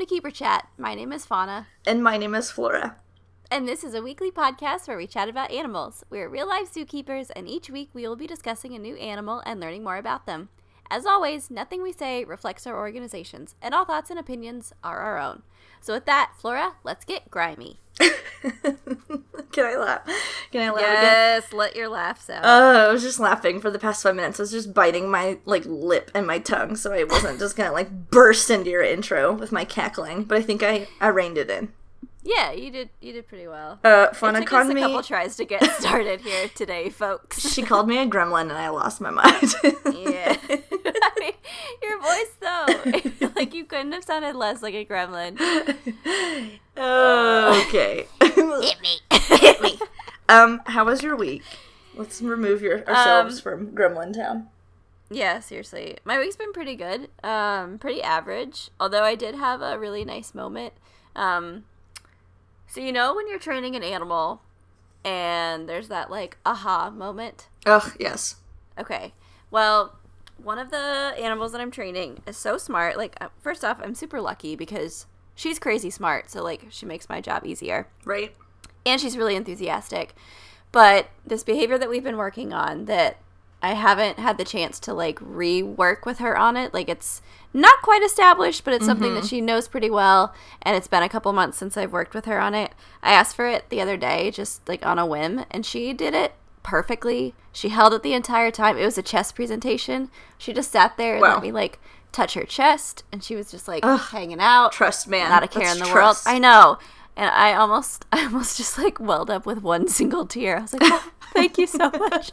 to Keeper Chat. My name is Fauna. And my name is Flora. And this is a weekly podcast where we chat about animals. We're real life zookeepers, and each week we will be discussing a new animal and learning more about them. As always, nothing we say reflects our organizations, and all thoughts and opinions are our own. So, with that, Flora, let's get grimy. Can I laugh? Can I laugh again? Yes, let your laughs out. Uh, I was just laughing for the past five minutes. I was just biting my like lip and my tongue, so I wasn't just gonna like burst into your intro with my cackling. But I think I I reined it in. yeah, you did. You did pretty well. Uh, Fauna took us a couple tries to get started here today, folks. She called me a gremlin, and I lost my mind. Yeah. Your voice though, like you couldn't have sounded less like a gremlin. okay. Hit me. Hit me. Um, how was your week? Let's remove your ourselves Um, from Gremlin Town. Yeah, seriously. My week's been pretty good. Um, pretty average. Although I did have a really nice moment. Um, so you know when you're training an animal and there's that like aha moment? Ugh, yes. Okay. Well, one of the animals that I'm training is so smart. Like, uh, first off, I'm super lucky because she's crazy smart. So, like, she makes my job easier. Right. And she's really enthusiastic. But this behavior that we've been working on that I haven't had the chance to, like, rework with her on it, like, it's not quite established, but it's something that she knows pretty well. And it's been a couple months since I've worked with her on it. I asked for it the other day, just like on a whim, and she did it perfectly. She held it the entire time. It was a chest presentation. She just sat there and Wow. let me like touch her chest, and she was just like Ugh. hanging out, Trust, man. not a care That's in the trust. world. I know, and I almost, I almost just like welled up with one single tear. I was like, oh, "Thank you so much."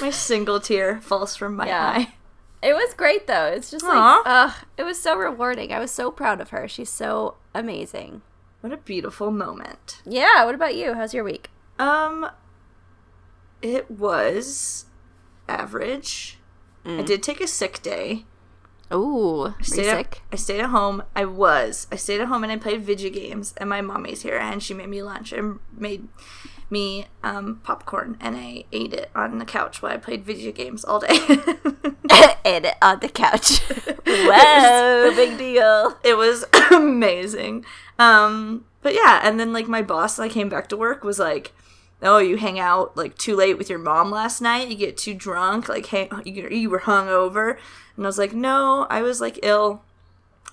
My single tear falls from my Yeah. eye. it was great though. It's just like, Aw. ugh, it was so rewarding. I was so proud of her. She's so amazing. What a beautiful moment. Yeah. What about you? How's your week? Um, it was average. I did take a sick day. Ooh, are Stayed at- sick? I stayed at home. I was. I stayed at home and I played video games. And my mommy's here, and she made me lunch and made me um, popcorn, and I ate it on the couch while I played video games all day. and on the couch. Whoa, big deal. it was amazing. Um, but yeah, and then like my boss, I came back to work, was like, "Oh, you hang out like too late with your mom last night. You get too drunk. Like, hey, you, you were hungover." And I was like, "No, I was like ill."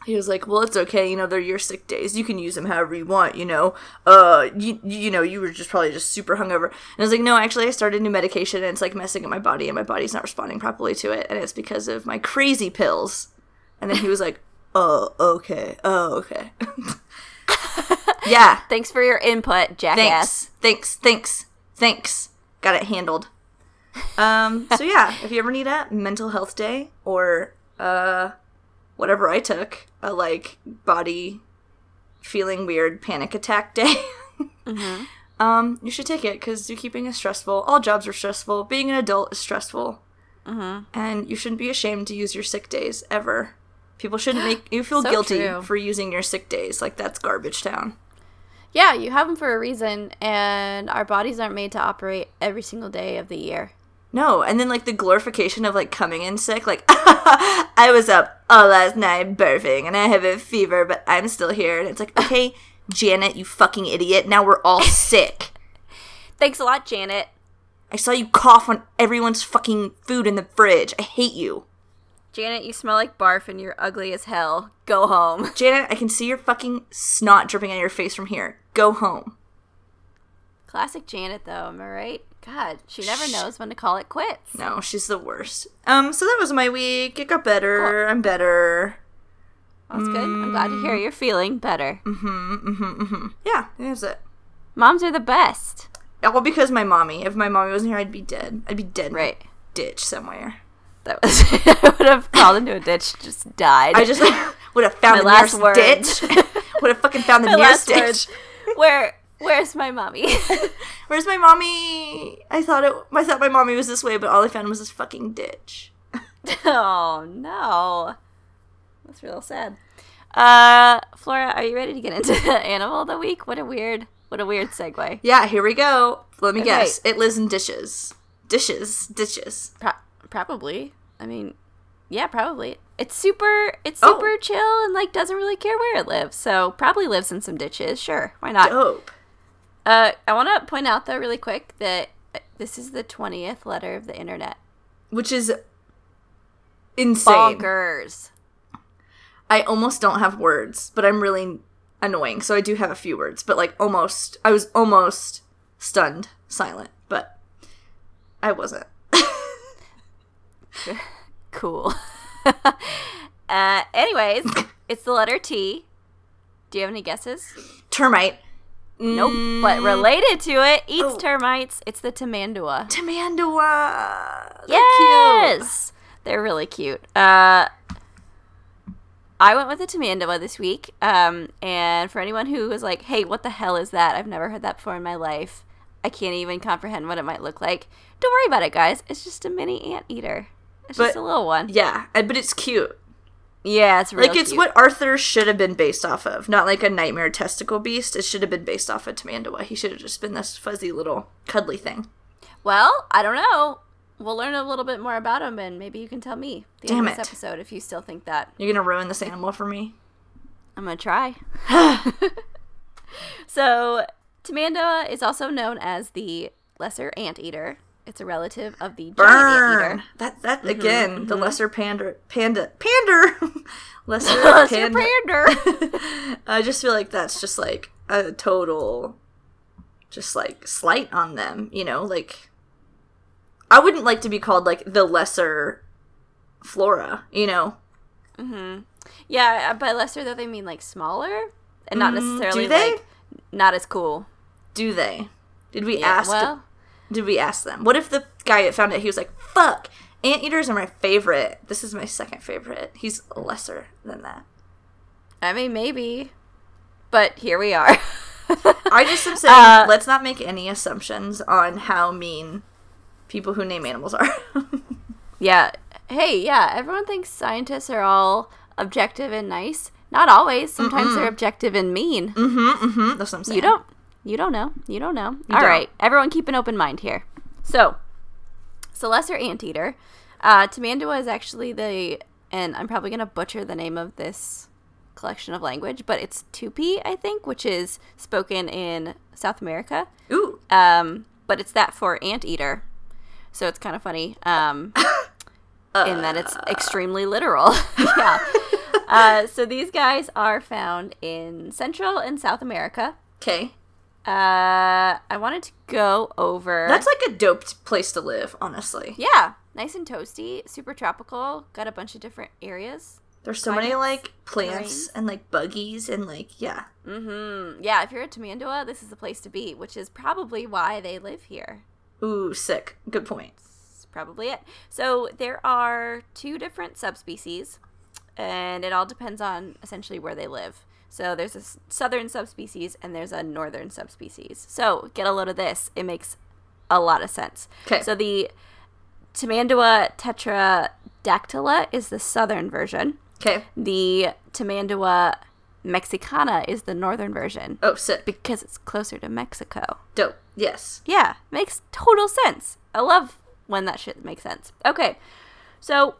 He was like, "Well, it's okay. You know, they're your sick days. You can use them however you want. You know, uh, you you know, you were just probably just super hungover." And I was like, "No, actually, I started new medication, and it's like messing up my body, and my body's not responding properly to it, and it's because of my crazy pills." And then he was like, "Oh, okay. Oh, okay." yeah. Thanks for your input, jackass. Thanks. Thanks. Thanks. Thanks. Got it handled. Um. So yeah, if you ever need a mental health day or uh, whatever I took, a like body feeling weird panic attack day. Um, you should take it because zookeeping is stressful. All jobs are stressful. Being an adult is stressful, Mm-hmm. and you shouldn't be ashamed to use your sick days ever. People shouldn't make you feel So guilty true. for using your sick days. Like that's garbage town. Yeah, you have them for a reason, and our bodies aren't made to operate every single day of the year. No, and then like the glorification of like coming in sick, like I was up all last night barfing and I have a fever, but I'm still here. And it's like, okay, Janet, you fucking idiot. Now we're all sick. Thanks a lot, Janet. I saw you cough on everyone's fucking food in the fridge. I hate you. Janet, you smell like barf and you're ugly as hell. Go home. Janet, I can see your fucking snot dripping on your face from here. Go home. Classic Janet, though, am I right? God, she never knows when to call it quits. No, she's the worst. Um, so that was my week. It got better. I'm better. That's good. I'm glad to hear you're feeling better. Mm-hmm, mm-hmm, mm-hmm. Yeah, that's it. Moms are the best. All because my mommy. If my mommy wasn't here, I'd be dead. I'd be dead in a Right. ditch somewhere. That was. I would have crawled into a ditch, just died. I just would have found My the last nearest words. ditch. would have fucking found the My nearest ditch. Where? Where's my mommy? Where's my mommy? I thought it. I thought my mommy was this way, but all I found was this fucking ditch. oh no, that's real sad. Uh, Flora, are you ready to get into the animal of the week? What a weird, what a weird segue. Yeah, here we go. Let me Okay. guess. It lives in dishes. Dishes. Dishes. Pro- probably. I mean, Yeah, probably. It's super. It's Oh. super chill and like doesn't really care where it lives. So probably lives in some ditches. Sure, why not? Dope. Uh, I want to point out though, really quick, that this is the twentieth letter of the internet. Which is insane. Bonkers. I almost don't have words, but I'm really annoying. So I do have a few words, but like almost, I was almost stunned, silent, but I wasn't. Cool. uh, anyways, it's the letter T. Do you have any guesses? Termite. Nope. But related to it, eats Mm. Oh. termites. It's the Tamandua. Tamandua. They're cute. Yes, they're really cute. Uh, I went with the Tamandua this week. Um, and for anyone who was like, "Hey, what the hell is that? I've never heard that before in my life. I can't even comprehend what it might look like." Don't worry about it, guys. It's just a mini anteater. It's just a little one. Yeah, and- but it's cute. Yeah, it's like it's cute. what Arthur should have been based off of, not like a nightmare testicle beast. It should have been based off of Tamandua. He should have just been this fuzzy little cuddly thing. Well, I don't know. We'll learn a little bit more about him, and maybe you can tell me the Damn end of it. episode if you still think that. You're gonna ruin this animal for me. I'm gonna try. so, Tamandua is also known as the lesser anteater. It's a relative of the giant Burn. That that again. The lesser pander panda pander. lesser Lesser panda. pander. I just feel like that's just like a total, just like slight on them. You know, like I wouldn't like to be called like the lesser flora. You know, Hmm. yeah, by lesser though they mean like smaller, and not Mm, necessarily do they? like not as cool. do they? Did we Yeah, ask? well, Did we ask them? What if the guy that found it, he was like, "Fuck, anteaters are my favorite. This is my second favorite. He's lesser than that." I mean maybe, but here we are. I just am saying, Uh, let's not make any assumptions on how mean people who name animals are. Yeah. Hey, yeah, everyone thinks scientists are all objective and nice. Not always. Sometimes they're objective and mean. mm-hmm, mm-hmm. That's what I'm saying. You don't you don't know. You don't know. You All don't. right. Everyone keep an open mind here. So, so lesser anteater. Uh Tamandua is actually the and I'm probably going to butcher the name of this collection of language, but it's Tupi, I think, which is spoken in South America. Ooh, Um, but it's that for anteater. So it's kind of funny. Um, in that it's extremely literal. yeah. Uh, so these guys are found in Central and South America. okay. Uh, I wanted to go over. That's like a dope place to live, honestly. yeah, nice and toasty, super tropical. Got a bunch of different areas. There's so many like plants terrains. and like buggies and like yeah. Mm-hmm. Yeah, if you're at Tamandua, this is the place to be, which is probably why they live here. Ooh, sick. Good point. That's probably it. So there are two different subspecies, and it all depends on essentially where they live. So there's a southern subspecies and there's a northern subspecies. So get a load of this. It makes a lot of sense. Okay. So the Tamandua tetradactyla is the southern version. Okay. The Tamandua mexicana is the northern version Oh, sick. because it's closer to Mexico. Dope. Yes. Yeah, makes total sense. I love when that shit makes sense. Okay, so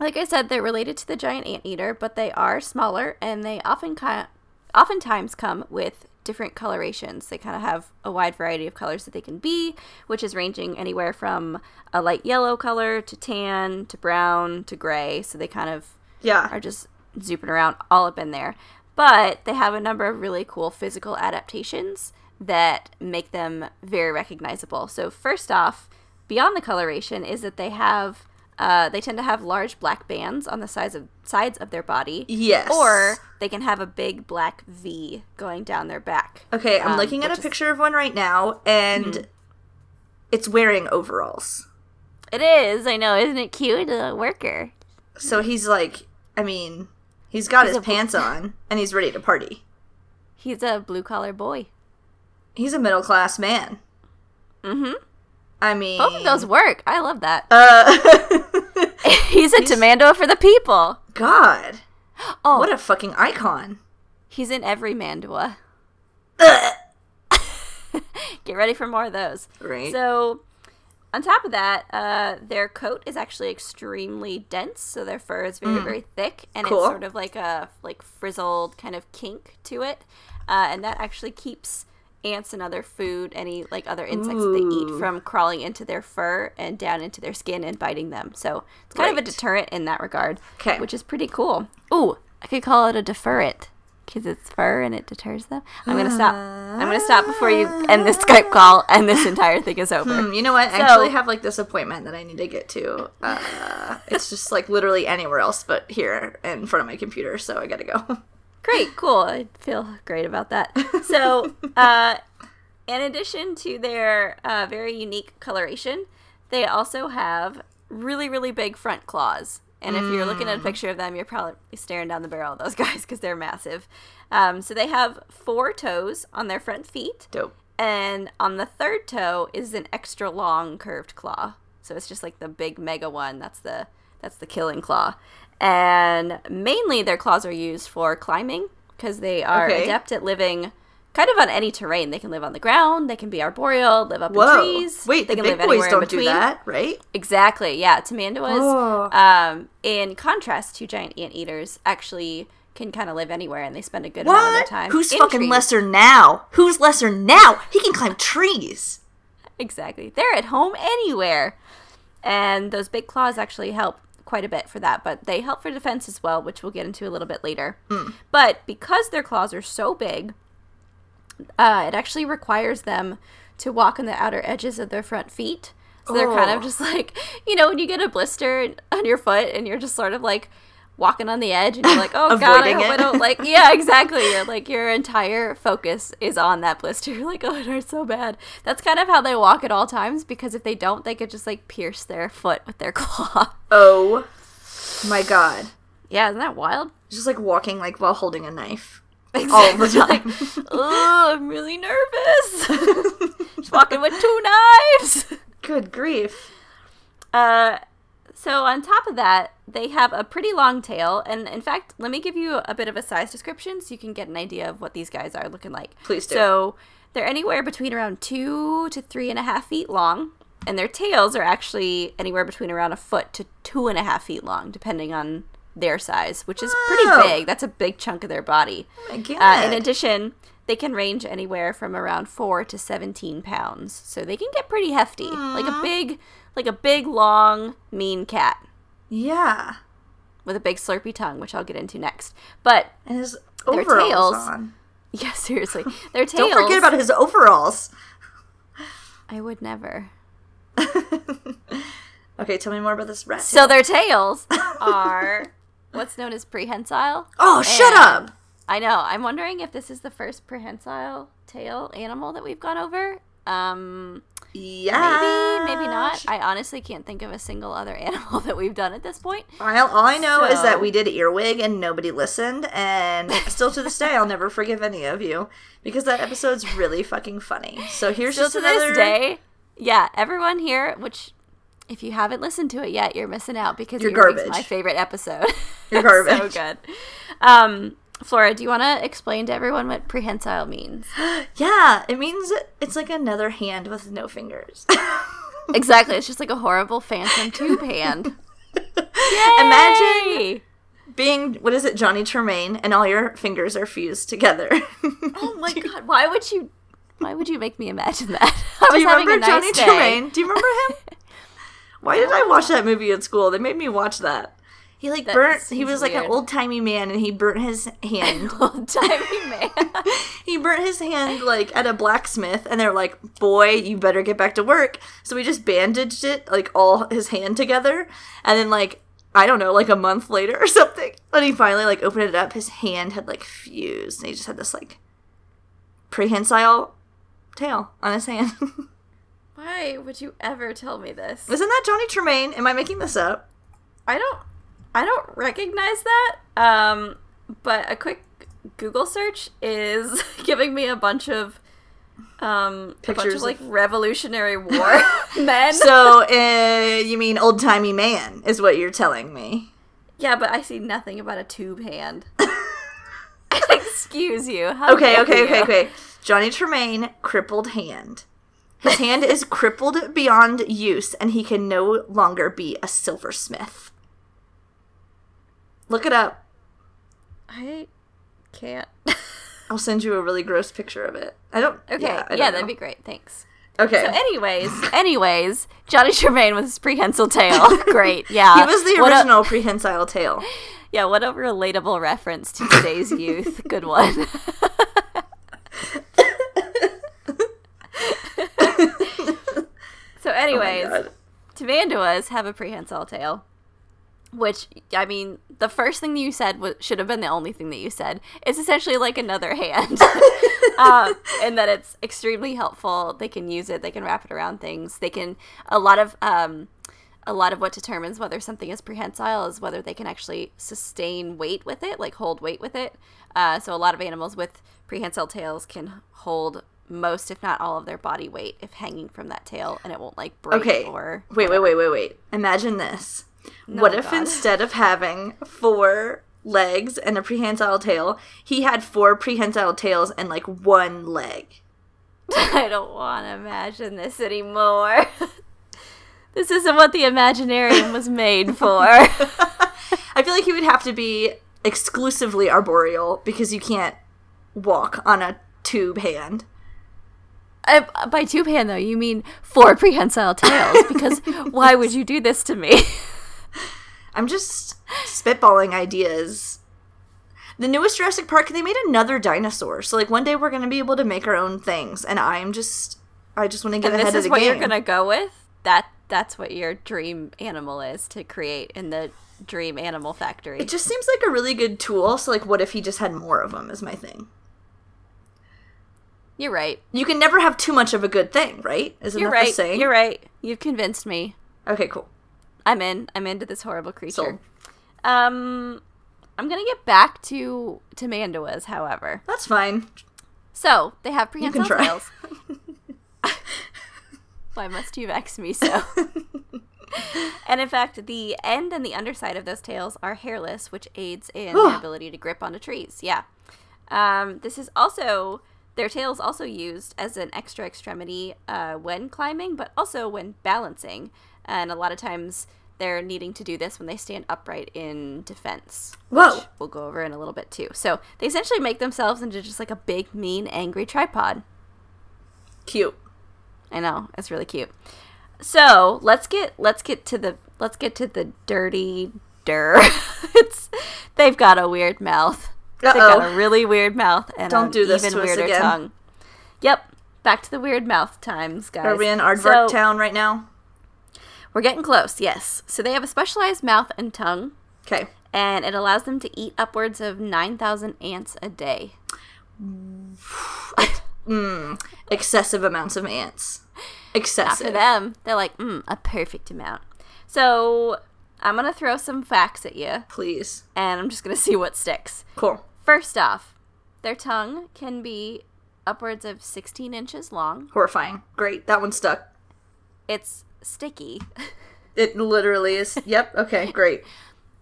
like I said, they're related to the giant anteater, but they are smaller and they often ki- oftentimes come with different colorations. They kind of have a wide variety of colors that they can be, which is ranging anywhere from a light yellow color to tan to brown to gray. So they kind of Yeah. are just zooping around all up in there. But they have a number of really cool physical adaptations that make them very recognizable. So first off, beyond the coloration is that they have uh, they tend to have large black bands on the sides of sides of their body. Yes. Or they can have a big black V going down their back. Okay, I'm um, looking at a is- picture of one right now, and it's wearing overalls. It is, I know, isn't it cute? A worker. So he's like, I mean, he's got He's his pants on, and he's ready to party. He's a blue collar boy. He's a middle class man. Mm-hmm. I mean, Both of those work. I love that. Uh, he's a Tamando for the people. God, Oh, what a fucking icon. He's in every Mandua. Get ready for more of those. Right. So, on top of that, uh, their coat is actually extremely dense, so their fur is very, very thick, and Cool. it's sort of like a like frizzled kind of kink to it, uh, and that actually keeps ants and other food, any like other insects that they eat, from crawling into their fur and down into their skin and biting them. So it's kind of a deterrent in that regard, 'Kay. which is pretty cool. Ooh, I could call it a deferrent because it's fur and it deters them. I'm gonna stop. I'm gonna stop before you end this Skype call and this entire thing is over. Hmm, you know what? I So- actually have like this appointment that I need to get to. Uh, it's just like literally anywhere else but here in front of my computer, so I gotta go. Great, cool. I feel great about that. So, uh, in addition to their uh, very unique coloration, they also have really, really big front claws. And if you're looking at a picture of them, you're probably staring down the barrel of those guys because they're massive. Um, so they have four toes on their front feet, Dope. and on the third toe is an extra long curved claw. So it's just like the big mega one. That's the that's the killing claw. And mainly their claws are used for climbing because they are Okay. adept at living kind of on any terrain. They can live on the ground, they can be arboreal, live up Whoa. in trees. Wait, they the can big live boys don't do between. that, right? Exactly. Yeah, tamanduas. Oh. Um, in contrast to giant anteaters, actually can kind of live anywhere and they spend a good amount of their time. Who's in fucking trees. lesser now? Who's lesser now? He can climb trees. Exactly. They're at home anywhere. And those big claws actually help quite a bit for that, but they help for defense as well, which we'll get into a little bit later. But because their claws are so big, uh, it actually requires them to walk on the outer edges of their front feet. So they're kind of Oh. just like, you know, when you get a blister on your foot and you're just sort of like walking on the edge and you're like, oh god, I I don't like, yeah, exactly. You're like, your entire focus is on that blister. You're like, oh, it hurts so bad. That's kind of how they walk at all times because if they don't, they could just like pierce their foot with their claw. Oh my god. yeah, isn't that wild? Just like walking like while holding a knife. Exactly. All the time. oh, I'm really nervous. just walking with two knives. Good grief. Uh, so on top of that, they have a pretty long tail, and in fact, let me give you a bit of a size description so you can get an idea of what these guys are looking like. Please do. So they're anywhere between around two to three and a half feet long, and their tails are actually anywhere between around a foot to two and a half feet long, depending on their size, which is pretty big. That's a big chunk of their body. Oh my god. Uh, in addition, they can range anywhere from around four to seventeen pounds, so they can get pretty hefty, like a big, like a big, long, mean cat yeah. with a big slurpy tongue, which I'll get into next. But And his Their overalls tails- on. yeah, seriously, their tails. Don't forget about his overalls. I would never. okay, tell me more about this rat. So their tails are what's known as prehensile. oh, shut up. I know. I'm wondering if this is the first prehensile tail animal that we've gone over. Um, Yeah. maybe, maybe not. I honestly can't think of a single other animal that we've done at this point. I, all I know is that we did earwig and nobody listened, and still to this day, I'll never forgive any of you because that episode's really fucking funny. So here's Still just to another this day, yeah, everyone here, which if you haven't listened to it yet, you're missing out because You're garbage. my favorite episode. You're garbage. so good. Um, Flora, do you want to explain to everyone what prehensile means? Yeah, it means it's like another hand with no fingers. exactly. It's just like a horrible phantom tube hand. Imagine being what is it, Johnny Tremain, and all your fingers are fused together. Oh my god! Why would you? Why would you make me imagine that? I Do you remember nice Johnny day. Tremain? Do you remember him? Why did I watch that movie at school? They made me watch that. He like That burnt. He was like an old timey man, and he burnt his hand. Old timey man. he burnt his hand like at a blacksmith, and they're like, "Boy, you better get back to work." So we just bandaged it, like all his hand together, and then like I don't know, like a month later or something, when he finally like opened it up, his hand had like fused, and he just had this like prehensile tail on his hand. Why would you ever tell me this? Isn't that Johnny Tremain? Am I making this up? I don't I don't recognize that. Um but a quick Google search is giving me a bunch of um a bunch Pictures of like Revolutionary War men. So, uh, you mean old timey man is what you're telling me? yeah, but I see nothing about a tube hand. Excuse you. How Okay, okay, okay, okay. Johnny Tremain, crippled hand. His hand is crippled beyond use, and he can no longer be a silversmith. Look it up. I can't. I'll send you a really gross picture of it. I don't. Okay, Yeah, yeah, don't that'd be great. Thanks. Okay. So, anyways, anyways, Johnny Tremain with his prehensile tail. Great, yeah. he was the What a- original prehensile tail. yeah, what a relatable reference to today's youth. Good one. so, anyways, Oh my tamanduas have a prehensile tail. Which I mean, the first thing that you said was, should have been the only thing that you said. It's essentially like another hand, um, and that it's extremely helpful. They can use it. They can wrap it around things. They can a lot of um, a lot of what determines whether something is prehensile is whether they can actually sustain weight with it, like hold weight with it. Uh, so a lot of animals with prehensile tails can hold most, if not all, of their body weight if hanging from that tail, and it won't like break Okay. or Wait, wait, wait, wait, wait. Imagine this. What if God. instead of having four legs and a prehensile tail, he had four prehensile tails and like one leg? I don't want to imagine this anymore. this isn't what the Imaginarium was made for. I feel like he would have to be exclusively arboreal because you can't walk on a tube hand. Uh, by tube hand, though, you mean four prehensile tails? Because why would you do this to me? I'm just spitballing ideas. The newest Jurassic Park, they made another dinosaur. So like one day we're gonna be able to make our own things, and I'm just, I just want to get and ahead this is what you're gonna go with. That that's what your dream animal is to create in the dream animal factory. It just seems like a really good tool. So like, what if he just had more of them? Is my thing. You're right. You can never have too much of a good thing, right? Isn't You're that the right. saying? You're right. You've convinced me. Okay, cool. I'm in. I'm into this horrible creature. Sold. Um, I'm gonna get back to tamanduas, however. That's fine. So they have prehensile tails. Why must you vex me so? and in fact, the end and the underside of those tails are hairless, which aids in their ability to grip onto trees. Yeah. Um, this is also their tails also used as an extra extremity uh, when climbing, but also when balancing. And a lot of times they're needing to do this when they stand upright in defense. Whoa. which We'll go over in a little bit too. So they essentially make themselves into just like a big, mean, angry tripod. Cute. I know it's really cute. So let's get let's get to the let's get to the dirty dir. it's they've got a weird mouth. They've got a really weird mouth and Don't an do this even to us weirder again. tongue. Yep, back to the weird mouth times, guys. Are we in Aardvark So, Town right now? We're getting close. Yes. So they have a specialized mouth and tongue, Okay. and it allows them to eat upwards of nine thousand ants a day. Excessive amounts of ants. Excessive. For them, they're like, mm, a perfect amount. So I'm gonna throw some facts at you. Please. and I'm just going to see what sticks. Cool. First off, their tongue can be upwards of 16 inches long. Horrifying. Great. That one stuck. It's sticky. It literally is. Yep. Okay. Great.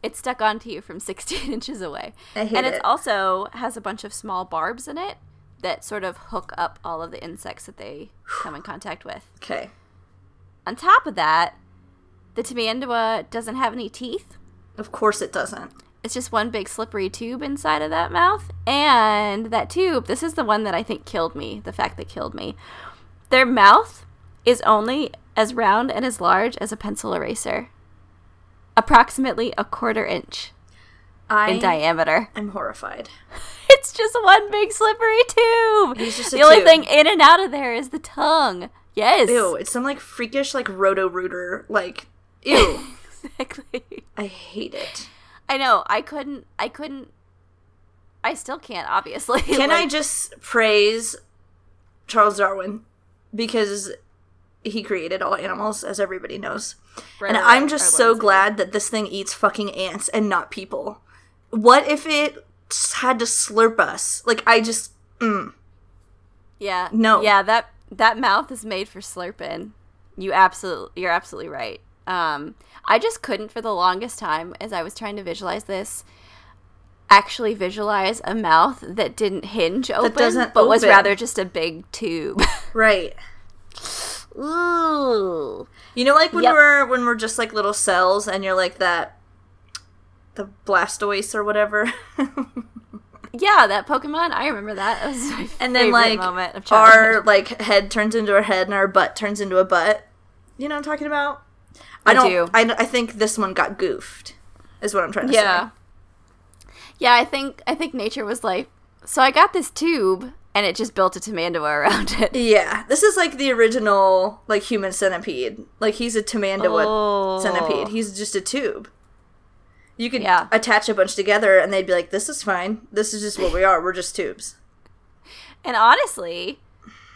It's stuck onto you from 16 inches away. I hate and it it. also has a bunch of small barbs in it that sort of hook up all of the insects that they come in contact with. Okay. On top of that, the tamandua doesn't have any teeth. Of course it doesn't. It's just one big slippery tube inside of that mouth. And that tube, this is the one that I think killed me, the fact that killed me. Their mouth is only as round and as large as a pencil eraser, approximately a quarter inch I in diameter. I'm horrified. It's just one big slippery tube. He's just the only tube. thing in and out of there is the tongue. Yes. Ew. It's some like freakish like roto rooter. Like ew. Exactly. I hate it. I know. I couldn't. I couldn't. I still can't. Obviously. Can I just praise Charles Darwin because he created all animals, as everybody knows. Right, and right, I'm just so glad that this thing eats fucking ants and not people. What if it had to slurp us? Like I just mm. Yeah. No. Yeah, that that mouth is made for slurping. You absolutely you're absolutely right. Um I just couldn't for the longest time as I was trying to visualize this actually visualize a mouth that didn't hinge open doesn't but was rather just a big tube. right. Ooh. You know, like when Yep. we're when we're just like little cells, and you're like that, the Blastoise or whatever, Yeah, that Pokemon. I remember that. That was my and then like moment of our like head turns into a head, and our butt turns into a butt. You know what I'm talking about? I I don't. do. I, I think this one got goofed. Is what I'm trying to Yeah. say. Yeah, I think I think nature was like, so I got this tube and it just built a Tamandua around it. Yeah, this is like the original like human centipede. Like he's a Tamandua Oh. centipede. He's just a tube. You could Yeah. attach a bunch together, and they'd be like, "This is fine. This is just what we are. We're just tubes." And honestly,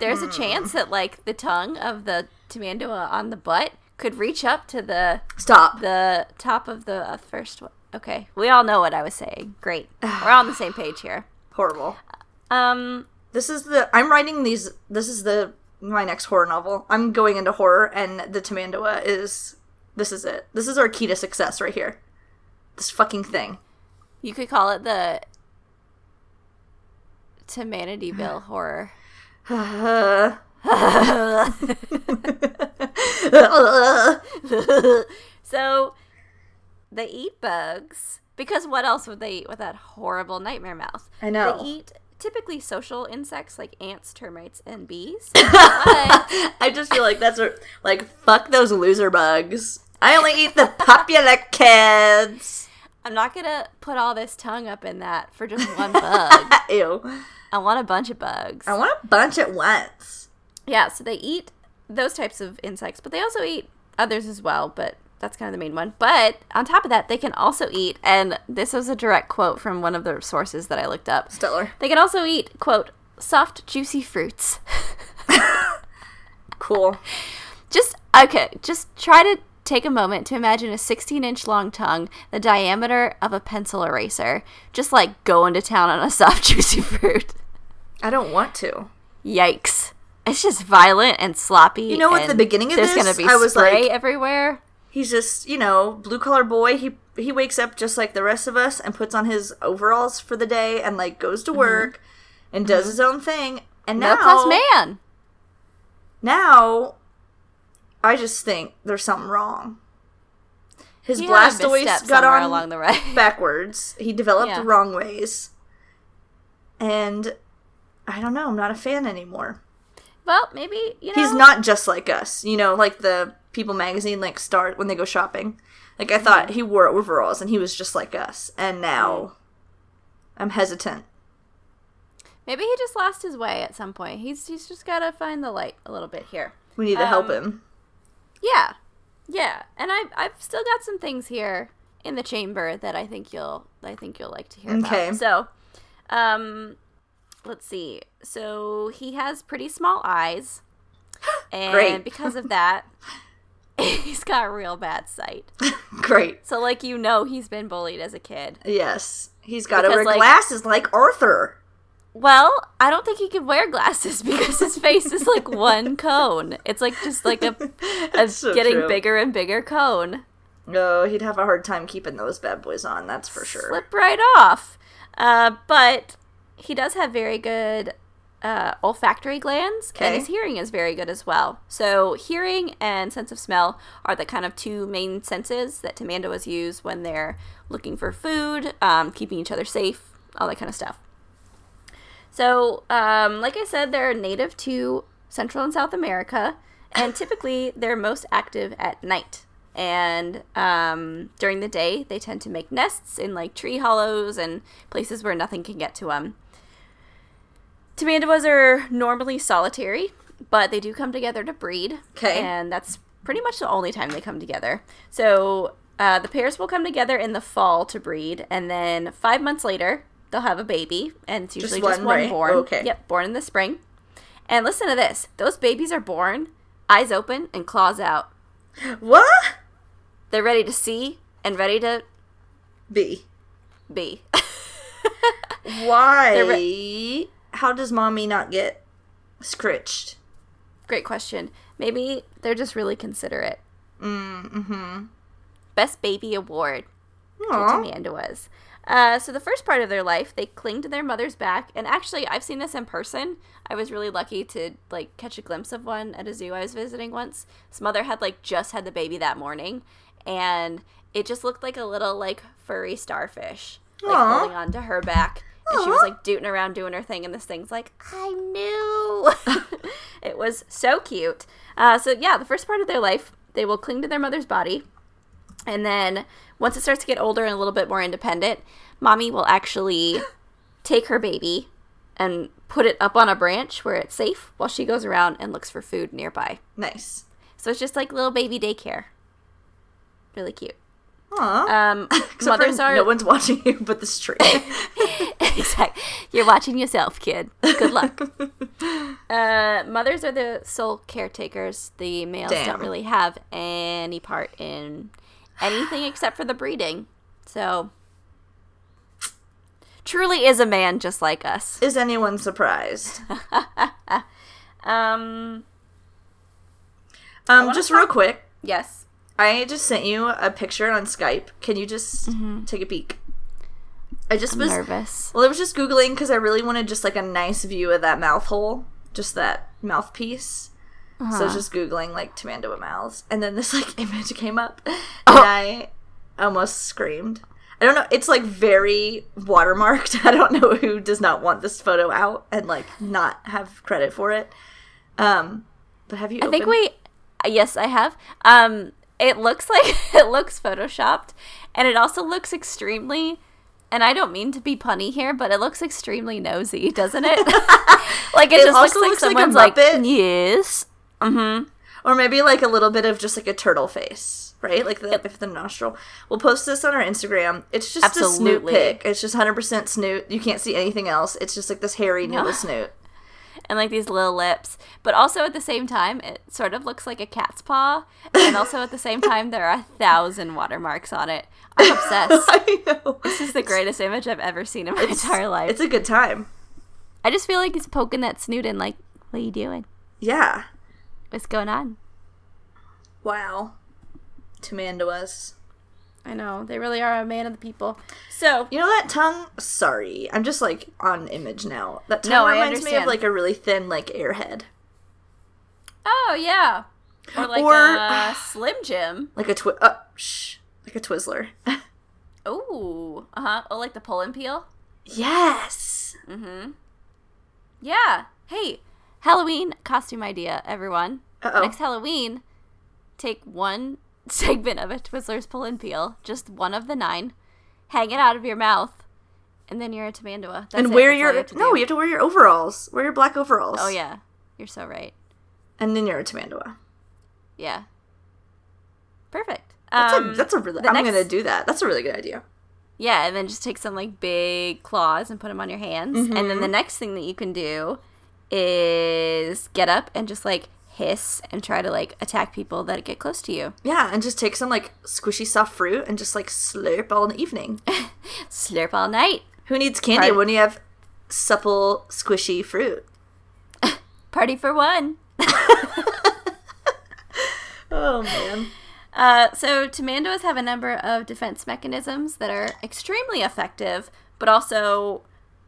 there's a Hmm. chance that like the tongue of the Tamandua on the butt could reach up to the Stop. the top of the uh, first one. Okay, we all know what I was saying. Great, we're on the same page here. Horrible. Um, This is the I'm writing these. This is the my next horror novel. I'm going into horror, and the Tamandua is. This is it. This is our key to success right here. This fucking thing. you could call it the Tamanityville horror. So they eat bugs because what else would they eat with that horrible nightmare mouth? I know. They eat typically social insects like ants, termites, and bees. but I just feel like that's what, like fuck those loser bugs. I only eat the popular kids. I'm not gonna put all this tongue up in that for just one bug. Ew. I want a bunch of bugs. I want a bunch at once. Yeah, so they eat those types of insects, but they also eat others as well, but that's kind of the main one. But on top of that, they can also eat, and this was a direct quote from one of the sources that I looked up. Stellar. They can also eat, quote, soft, juicy fruits. Cool. just, okay, just try to take a moment to imagine a 16 inch long tongue, the diameter of a pencil eraser, just like going to town on a soft, juicy fruit. I don't want to. Yikes. It's just violent and sloppy. You know, at the beginning of there's this, gonna be I was spray like- everywhere. He's just, you know, blue collar boy. He he wakes up just like the rest of us and puts on his overalls for the day and like goes to mm-hmm. work and does mm-hmm. his own thing. And No now, class man. now, I just think there's something wrong. His He Blastoise got on along the way. backwards. He developed Yeah. the wrong ways, and I don't know. I'm not a fan anymore. Well, maybe you know. He's not just like us, you know, like the People magazine like start when they go shopping. Like I thought he wore overalls and he was just like us, and now I'm hesitant. Maybe he just lost his way at some point. He's he's just got to find the light a little bit here. We need to help Um, him. Yeah, yeah. And I I've still got some things here in the chamber that I think you'll I think you'll like to hear Okay. about. So, um, let's see. So he has pretty small eyes, and because of that, he's got real bad sight. Great. So like you know, he's been bullied as a kid. Yes, he's got to wear like- glasses like Arthur. Well, I don't think he could wear glasses because his face is like one cone. It's like just like a, a so getting true. bigger and bigger cone. No, he'd have a hard time keeping those bad boys on. That's for sure. Slip right off. Uh, but he does have very good uh, olfactory glands, Okay. and his hearing is very good as well. So, hearing and sense of smell are the kind of two main senses that Tamanduas use when they're looking for food, um, keeping each other safe, all that kind of stuff. So, um, like I said, they're native to Central and South America, and typically they're most active at night. And um, during the day, they tend to make nests in like tree hollows and places where nothing can get to them. Tamanduas are normally solitary, but they do come together to breed. 'Kay. And that's pretty much the only time they come together. So uh, the pairs will come together in the fall to breed, and then five months later, they'll have a baby, and it's usually just, one, one right? born. Okay. Yep, born in the spring. And listen to this those babies are born, eyes open, and claws out. What? They're ready to see and ready to be. be. Why? They're How does mommy not get scritched? Great question. Maybe they're just really considerate. Mm-hmm. Best Baby Award to Aw. Tamanduas. Uh, so the first part of their life, they cling to their mother's back, and actually, I've seen this in person. I was really lucky to like catch a glimpse of one at a zoo I was visiting once. This mother had like just had the baby that morning, and it just looked like a little like furry starfish, like Aw. holding on to her back. And she was like dooting around doing her thing, and this thing's like, I knew. it was so cute. Uh, so, yeah, the first part of their life, they will cling to their mother's body. And then once it starts to get older and a little bit more independent, mommy will actually take her baby and put it up on a branch where it's safe while she goes around and looks for food nearby. Nice. So it's just like little baby daycare. Really cute. Um, mothers are no one's watching you but this tree. exactly. You're watching yourself, kid. Good luck. uh, mothers are the sole caretakers. The males Damn. don't really have any part in anything except for the breeding. So, truly is a man just like us. Is anyone surprised? Um, Um, just talk- real quick, yes. I just sent you a picture on Skype. Can you just take a peek? I just Mm-hmm. I'm was nervous. well, I was just googling because I really wanted just like a nice view of that mouth hole, just that mouthpiece. So I was Uh-huh. just googling like Tamandua mouths, and then this like image came up, and Oh. I almost screamed. I don't know. It's like very watermarked. I don't know who does not want this photo out and like not have credit for it. Um, but have you? I think we. Yes, I have. Um, it looks like it looks photoshopped, and it also looks extremely. And I don't mean to be punny here, but it looks extremely nosy, doesn't it? like it, It just also looks like looks like a someone's like, Muppet. yes. Mm-hmm. or maybe like a little bit of just like a turtle face, right? Like the if the nostril. We'll post this on our Instagram. It's just a snoot Absolutely. pic. It's just hundred percent snoot. You can't see anything else. It's just like this hairy noodle snoot. And like these little lips, but also at the same time, it sort of looks like a cat's paw. And also at the same time, there are a thousand watermarks on it. I'm obsessed. I know. this is the greatest image I've ever seen in my entire life. It's a good time. I just feel like he's poking that snoot in, like, what are you doing? Yeah. What's going on? Wow. Tamanduas. I know they really are a man of the people. So You know that tongue? Sorry, I'm just like on image now. That tongue No, I reminds me of like a really thin like airhead, Oh yeah. Or like Or- a Slim Jim. like a twi- uh, shh, like a Twizzler. Ooh. Uh huh. Oh, like the pull and peel. yes. Mm-hmm. Yeah. Hey, Halloween costume idea, everyone. Uh-oh. Next Halloween, take one segment of a Twizzler's pull and peel, just one of the nine, hang it out of your mouth, and then you're a Tamandua. That's and wear your you no, do. you have to wear your overalls. Wear your black overalls. Oh yeah, you're so right. and then you're a Tamandua. Yeah. Perfect. That's Um, a that's a really. I'm next- gonna do that. That's a really good idea. Yeah, and then just take some like big claws and put them on your hands. And then the Mm-hmm. next thing that you can do is get up and just like hiss and try to like attack people that get close to you. Yeah, and just take some like squishy soft fruit and just like slurp all in the evening. Slurp all night. Who needs candy when you have supple, squishy fruit? Party for one. Oh man. Uh, so Tamanduas have a number of defense mechanisms that are extremely effective, but also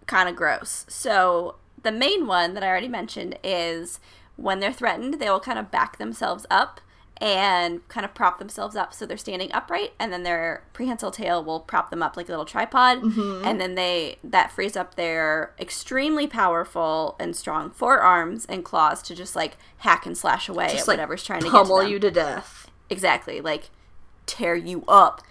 kind of gross. So the main one that I already mentioned is when they're threatened, they will kind of back themselves up and kind of prop themselves up so they're standing upright and then their prehensile tail will prop them up like a little tripod and then they that frees up their extremely powerful and strong forearms and claws to just like hack and slash away Just at like whatever's trying to get to pummel them. you to death. exactly like tear you up.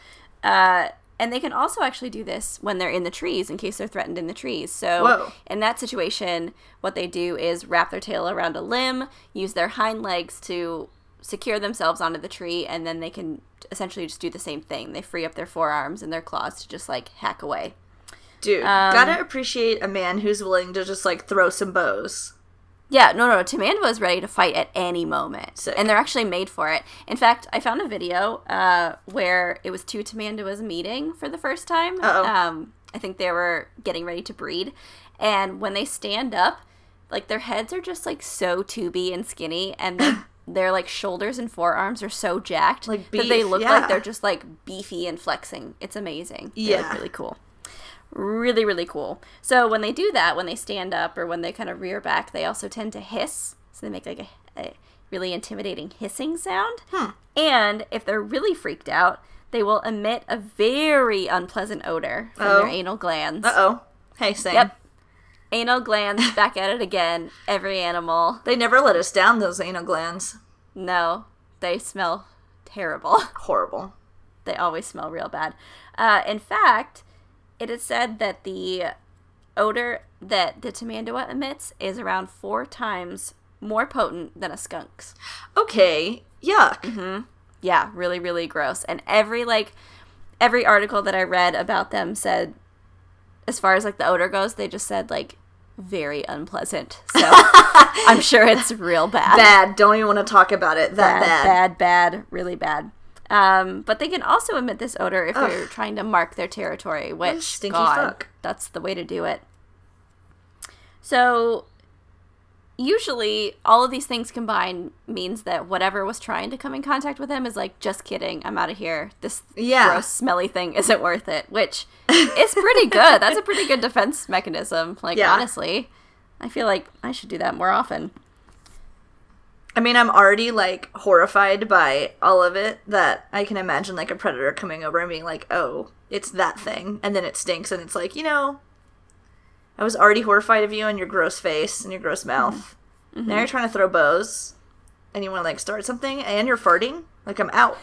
Uh, and they can also actually do this when they're in the trees in case they're threatened in the trees so Whoa. in that situation what they do is wrap their tail around a limb use their hind legs to secure themselves onto the tree and then they can essentially just do the same thing they free up their forearms and their claws to just like hack away Dude, Um, gotta appreciate a man who's willing to just like throw some bows. Yeah, no, no. Tamandua is ready to fight at any moment, Sick. and they're actually made for it. In fact, I found a video uh, where it was two Tamanduas meeting for the first time. Um, I think they were getting ready to breed, and when they stand up, like their heads are just like so tubey and skinny, and their, their like shoulders and forearms are so jacked Like that they look yeah. like they're just like beefy and flexing. It's amazing. They look Yeah. really cool. Really, really cool. So when they do that, when they stand up or when they kind of rear back, they also tend to hiss. So they make like a, a really intimidating hissing sound. Hmm. And if they're really freaked out, they will emit a very unpleasant odor from Oh. their anal glands. Uh oh. Hey, Sam. Yep. Anal glands, back at it again. Every animal. They never let us down, those anal glands. No, they smell terrible. Horrible. they always smell real bad. Uh, in fact, it is said that the odor that the tamandua emits is around four times more potent than a skunk's. Okay. Yuck. Mm-hmm. Yeah, really, really gross. And every like every article that I read about them said, as far as like the odor goes, they just said like very unpleasant. So I'm sure it's real bad. Bad. Don't even want to talk about it. That bad, bad. bad, bad, really bad. Um, but they can also emit this odor if Ugh. they're trying to mark their territory, which stinky God, fuck. that's the way to do it. So usually all of these things combined means that whatever was trying to come in contact with him is like, just kidding, I'm out of here. This Yeah. gross, smelly thing isn't worth it, which is pretty good. That's a pretty good defense mechanism. Like, Yeah. honestly, I feel like I should do that more often. I mean, I'm already like horrified by all of it that I can imagine like a predator coming over and being like, "Oh, it's that thing," and then it stinks, and it's like, you know, I was already horrified of you and your gross face and your gross mm-hmm. mouth. Mm-hmm. Now you're trying to throw bows, and you want to like start something, and you're farting. Like I'm out.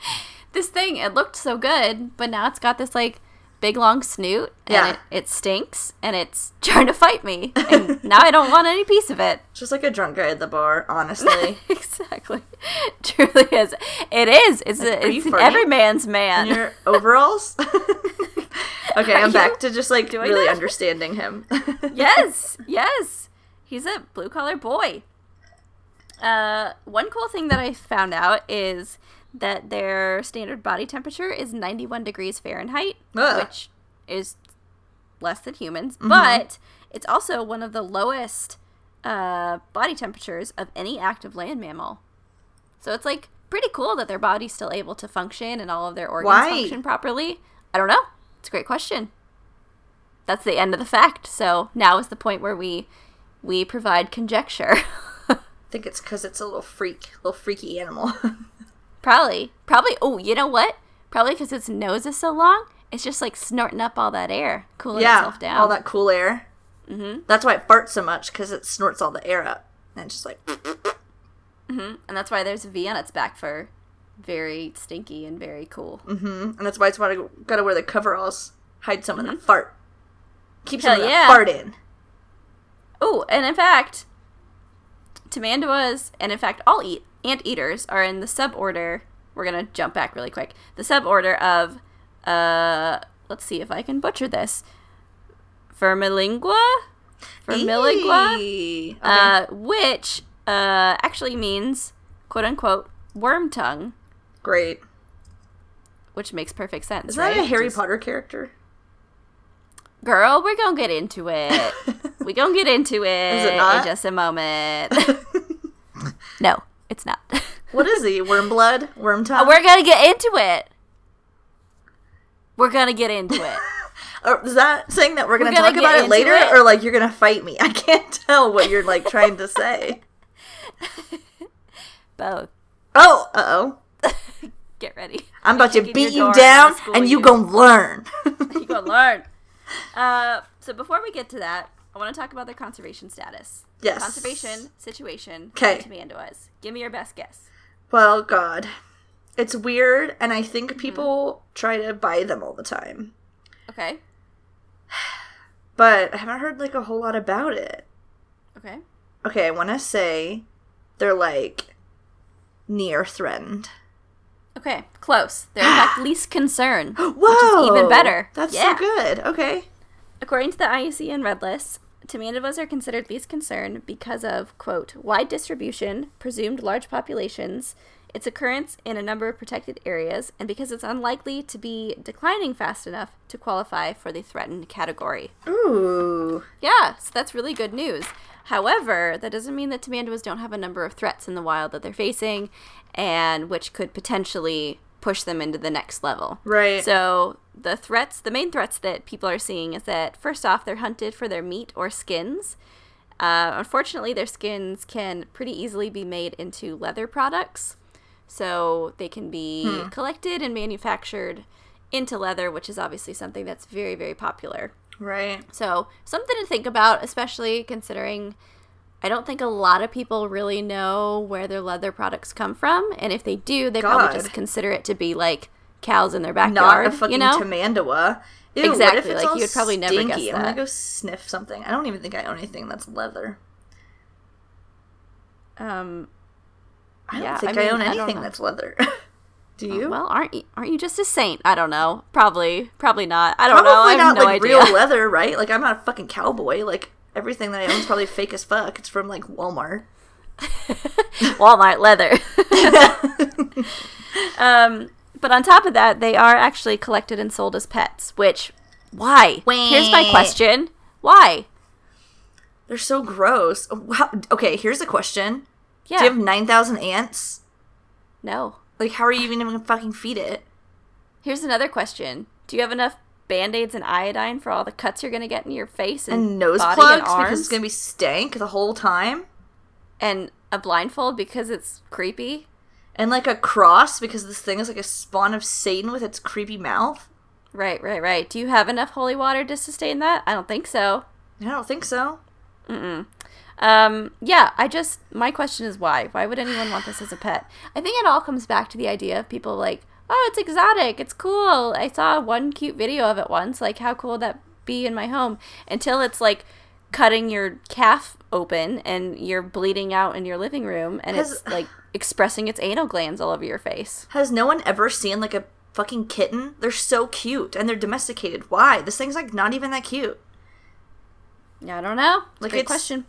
this thing it looked so good but now it's got this like big long snoot and Yeah. it, it stinks and it's trying to fight me and now i don't want any piece of it just like a drunk guy at the bar, honestly. exactly truly is it is it's, Like, a, it's every man's man in your overalls. okay, I'm back to just like really that? understanding him. yes yes he's a blue collar boy uh, one cool thing that i found out is that their standard body temperature is 91 degrees fahrenheit Ugh. which is less than humans but it's also one of the lowest uh, body temperatures of any active land mammal. So it's like pretty cool that their body's still able to function and all of their organs Why? function properly. I don't know. It's a great question. That's the end of the fact. So now is the point where we we provide conjecture. I think it's because it's a little freak, little freaky animal. probably probably oh you know what probably because its nose is so long it's just like snorting up all that air cooling yeah, itself down all that cool air. Mm-hmm. That's why it farts so much because it snorts all the air up and it's just like and that's why there's a V on its back for very stinky and very cool. mm-hmm. and that's why it's why I gotta wear the coveralls, hide some of the fart, keep some Hell of the yeah. fart in. Oh, and in fact, tamanduas and in fact I'll eat anteaters are in the suborder. We're gonna jump back really quick. The suborder of uh, let's see if I can butcher this. Vermilingua, Vermilingua, Okay. uh, which uh actually means quote unquote worm tongue, Great. which makes perfect sense. Is that right? a Harry Just- Potter character? Girl, we're gonna get into it. we gonna get into it, it in just a moment. no, it's not. what is he? Worm blood? Worm tongue? we're gonna get into it. We're gonna get into it. Or is that saying that we're gonna, We're gonna talk about it later, it. or like you're gonna fight me? I can't tell what you're like trying to say. Both. Oh, uh oh. Get ready. I'm about to beat you door and I'm down, and you you. gonna learn. You gonna learn. Uh, so before we get to that, I want to talk about their conservation status. Yes. Conservation situation. 'Kay. Tamanduas. Give me your best guess. Well, God, it's weird, and I Mm-hmm. think people try to buy them all the time, Okay. but I haven't heard like a whole lot about it. Okay. Okay, I want to say they're like near threatened. Okay. Close. They're in fact least concern. Whoa, even better. That's Yeah. so good. Okay. According to the IUCN Red List, Tamanduas are considered least concern because of, quote, wide distribution, presumed large populations, its occurrence in a number of protected areas, and because it's unlikely to be declining fast enough to qualify for the threatened category. Ooh. Yeah, so that's really good news. However, that doesn't mean that tamanduas don't have a number of threats in the wild that they're facing, and which could potentially push them into the next level. Right. So the threats, the main threats that people are seeing is that first off, they're hunted for their meat or skins. Uh, unfortunately, their skins can pretty easily be made into leather products. So they can be Hmm. collected and manufactured into leather, which is obviously something that's very, very popular. Right. So, something to think about, especially considering I don't think a lot of people really know where their leather products come from. And if they do, they God. probably just consider it to be like cows in their Not backyard. a fucking you know? Tamandua. Ew, what if Exactly, it's like, all you would probably never stinky? guess I'm gonna go sniff something. I don't even think I own anything that's leather. um, I don't Yeah, think I I, mean, own I don't anything know. that's leather. Do you? well, aren't you, aren't you just a saint? I don't know. Probably, probably not. I don't know. Probably I have not no like idea. real leather, right? Like I'm not a fucking cowboy. Like everything that I own is probably fake as fuck. It's from like Walmart. Walmart leather. um, but on top of that, they are actually collected and sold as pets. Which, why? Wait. Here's my question: Why? They're so gross. Oh, wow. Okay, here's a question. Yeah. Do you have nine thousand ants? no. Like, how are you even gonna fucking feed it? Here's another question: Do you have enough band aids and iodine for all the cuts you're gonna get in your face and, And nose body plugs and arms, because it's gonna be stank the whole time, and a blindfold because it's creepy? And like a cross because this thing is like a spawn of Satan with its creepy mouth. Right, right, right. Do you have enough holy water to sustain that? I don't think so. I don't think so. Um, yeah, I just my question is why? Why would anyone want this as a pet? I think it all comes back to the idea of people like, oh, it's exotic, it's cool. I saw one cute video of it once. Like, how cool would that be in my home? Until it's like cutting your calf open and you're bleeding out in your living room, and Has- it's like expressing its anal glands all over your face. Has no one ever seen like a fucking kitten? They're so cute and they're domesticated. Why? This thing's like not even that cute. Yeah, I don't know. It's a Like, great it's- question.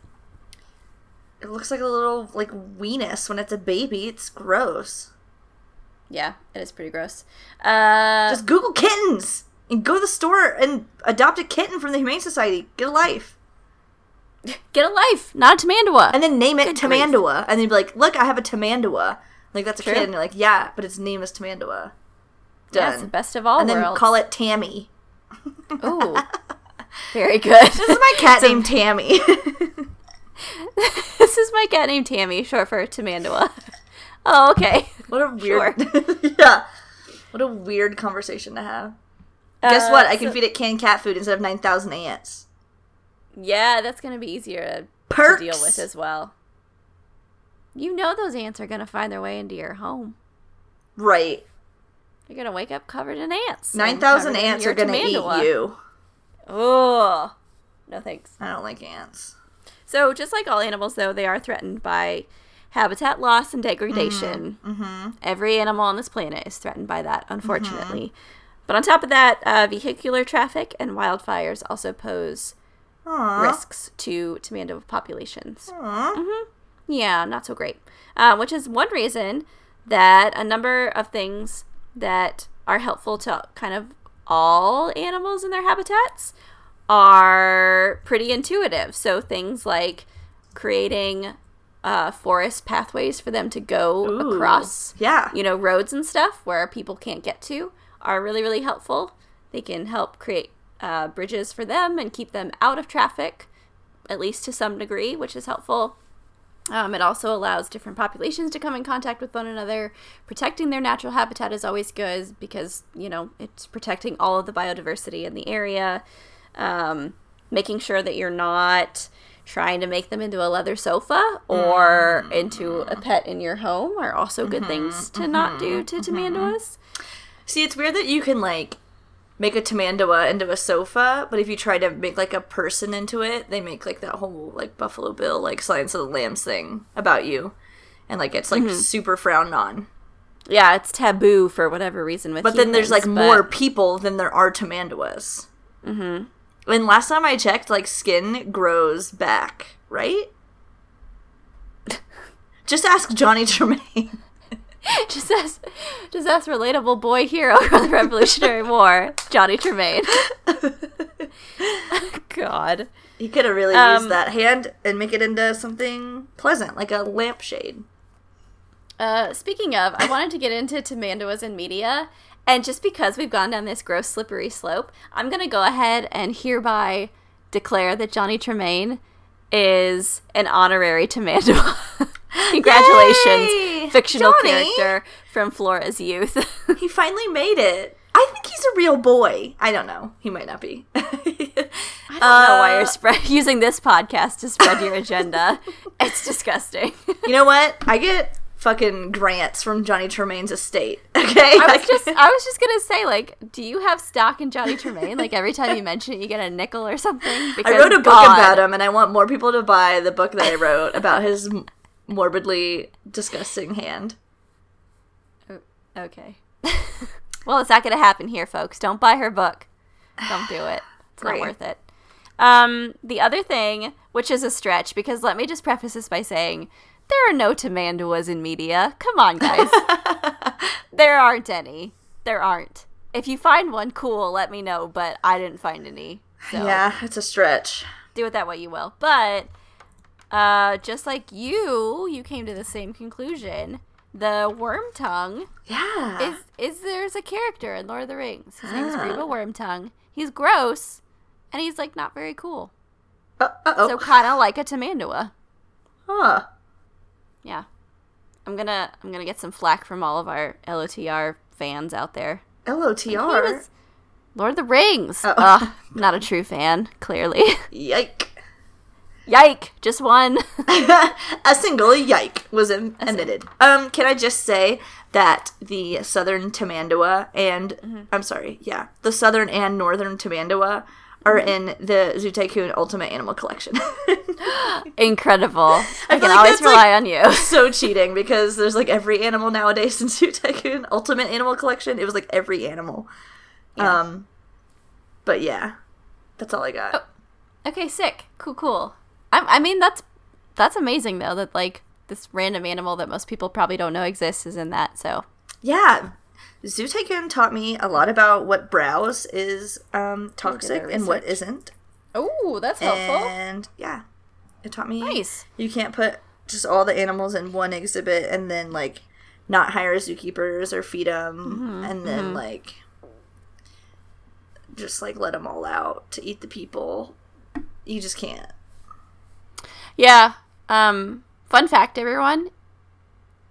It looks like a little like weenus when it's a baby. It's gross. Yeah, it is pretty gross. Uh, Just Google kittens and go to the store and adopt a kitten from the Humane Society. Get a life. Get a life, not a Tamandua. And then name it Good grief. Tamandua. And then be like, look, I have a Tamandua. Like, that's a True. kid. And you're like, yeah, but its name is Tamandua. it's the best of all and then worlds. call it Tammy. Ooh. Very good. This is my cat named Tammy. this is my cat named Tammy, short for Tamandua. Oh, okay. what a weird. yeah. What a weird conversation to have. Guess Uh, what? I can so- feed it canned cat food instead of 9,000 ants. Yeah, that's going to be easier to, to deal with as well. You know those ants are going to find their way into your home. Right. You're going to wake up covered in ants. 9,000 ants are going to eat you. Oh. No thanks. I don't like ants. So, just like all animals, though, they are threatened by habitat loss and degradation. Mm-hmm. Every animal on this planet is threatened by that, unfortunately. But on top of that, uh, vehicular traffic and wildfires also pose Aww. risks to Tamandua populations. Aww. Yeah, not so great. Uh, which is one reason that a number of things that are helpful to kind of all animals in their habitats are pretty intuitive. So things like creating uh, forest pathways for them to go Ooh. across, Yeah. you know, roads and stuff where people can't get to are really, really helpful. They can help create uh, bridges for them and keep them out of traffic, at least to some degree, which is helpful. Um, it also allows different populations to come in contact with one another. Protecting their natural habitat is always good because, you know, it's protecting all of the biodiversity in the area. Um, making sure that you're not trying to make them into a leather sofa or into a pet in your home are also good things to not do to tamanduas. See, it's weird that you can like make a tamandua into a sofa, but if you try to make like a person into it, they make like that whole like Buffalo Bill like Silence of the Lambs thing about you, and like it's like Mm-hmm. super frowned on. Yeah, it's taboo for whatever reason with But then there's like humans, more people than there are tamanduas. Mm-hmm. And last time I checked, like skin grows back, right? Just ask Johnny Tremain. just as just as relatable boy hero from the Revolutionary War, Johnny Tremain. God. He could have really Um, used that hand and make it into something pleasant, like a lampshade. Uh, speaking of, I wanted to get into tamanduas in media, And just because we've gone down this gross, slippery slope, I'm going to go ahead and hereby declare that Johnny Tremain is an honorary Tamandua. Congratulations, Yay! Fictional Johnny! character from Flora's youth. He finally made it. I think he's a real boy. I don't know. He might not be. I don't know why you're uh, spread using this podcast to spread your agenda. it's disgusting. You know what? I get fucking grants from Johnny Tremain's estate. Okay, I was just I was just gonna say, like, do you have stock in Johnny Tremain? Like every time you mention it, you get a nickel or something. Because I wrote a book God. about him, and I want more people to buy the book that I wrote about his morbidly disgusting hand. Okay. well, it's not gonna happen here, folks. Don't buy her book. Don't do it. It's Great. not worth it. Um, the other thing, which is a stretch, because let me just preface this by saying there are no Tamanduas in media. Come on, guys. there aren't any. There aren't. If you find one, cool. Let me know. But I didn't find any. So Yeah, it's a stretch. do with that what you will. But uh, just like you, you came to the same conclusion. The worm tongue Yeah. is is there's a character in Lord of the Rings. His name's Ah. Grima Wormtongue. He's gross, and he's like not very cool. uh oh. So kind of like a Tamandua. huh. Yeah, I'm gonna I'm gonna get some flack from all of our LOTR fans out there. He LOTR. Lord of the Rings. Oh. Ugh, not a true fan, clearly. Yike. Yike! Just one. a single yike was em- emitted. Um, can I just say that the southern Tamandua and Mm-hmm. I'm sorry, yeah, the southern and northern Tamandua are Mm-hmm. in the Zoo Tycoon Ultimate Animal Collection. Incredible. I, feel can like always rely like- on you. so cheating because there's like every animal nowadays in Zoo Tycoon Ultimate Animal Collection. It was like every animal. Yeah. Um, but yeah, that's all I got. Oh. Okay, sick. Cool, cool. I, I mean, that's that's amazing though. That like this random animal that most people probably don't know exists is in that. So Yeah, Zoo Tycoon taught me a lot about what browse is um, toxic and what isn't. Oh, that's helpful. And yeah, it taught me Nice. you can't put just all the animals in one exhibit and then like not hire zookeepers or feed them Mm-hmm, and then like just like let them all out to eat the people. You just can't. Yeah. Um, fun fact, everyone.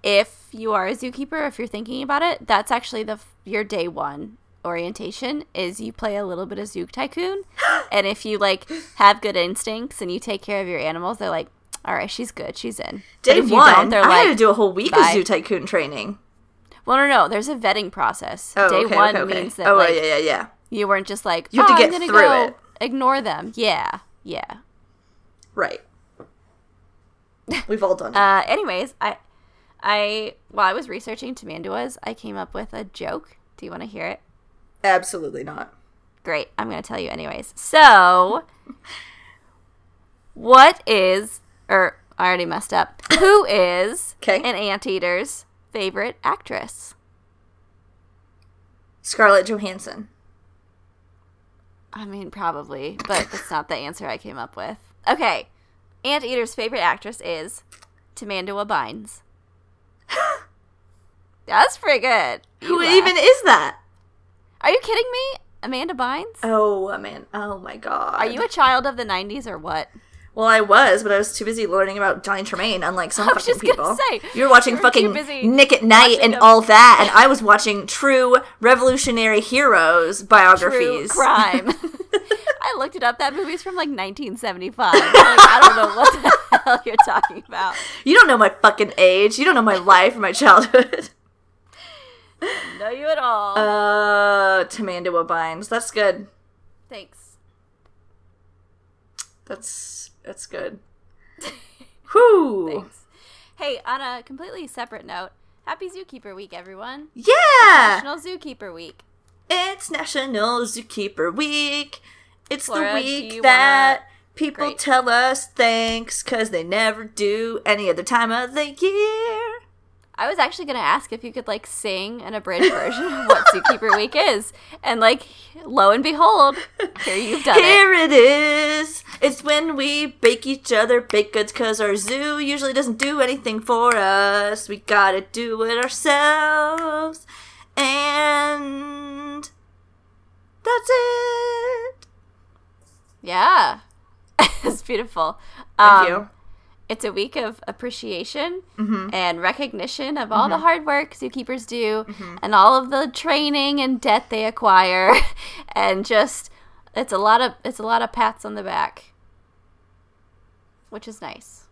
If you are a zookeeper, if you're thinking about it, that's actually the your day one orientation is you play a little bit of Zoo Tycoon, and if you like have good instincts and you take care of your animals, they're like, all right, she's good, she's in. Day one, they're I like, had to do a whole week bye. of Zoo Tycoon training. well, no, no, there's a vetting process. Oh, day okay, one okay, okay. means that oh, like yeah, yeah, yeah. you weren't just like, You have to "Oh, get I'm gonna through go it." Ignore them. Yeah, yeah. Right. We've all done it. Uh, anyways, I, I while I was researching tamanduas, I came up with a joke. Do you want to hear it? Absolutely not. Great, I'm going to tell you anyways. So, what is, or I already messed up. Who is 'Kay. an anteater's favorite actress? Scarlett Johansson. I mean, probably, but that's not the answer I came up with. Okay, anteater's favorite actress is Tamandua Bynes. That's pretty good. You Who laugh. even is that? Are you kidding me? Amanda Bynes? Oh man. Oh my god. Are you a child of the 90s or what? Well, I was, but I was too busy learning about Johnny Tremain, unlike some I was fucking just gonna people. say, you were watching you were fucking Nick at Night and them. all that, and I was watching true revolutionary heroes biographies. True crime. I looked it up. That movie's from like 1975. Like, I don't know what the hell you're talking about. You don't know my fucking age. You don't know my life or my childhood. Know you at all. Uh, Tamandua Bynes. That's good. Thanks. That's that's good. Whew. Thanks. Hey, on a completely separate note, happy Zookeeper Week, everyone. Yeah. National Zookeeper Week. It's National Zookeeper Week. It's the week that people Great. tell us thanks because they never do any other time of the year. I was actually going to ask if you could like sing an abridged version of what Zookeeper Week is. And like, lo and behold, here you've done it. Here it is. It's when we bake each other baked goods because our zoo usually doesn't do anything for us. We gotta do it ourselves. And that's it. Yeah. it's beautiful. Thank Um, you. It's a week of appreciation Mm-hmm. and recognition of all the hard work zookeepers do and all of the training and debt they acquire and just it's a lot of it's a lot of pats on the back. Which is nice.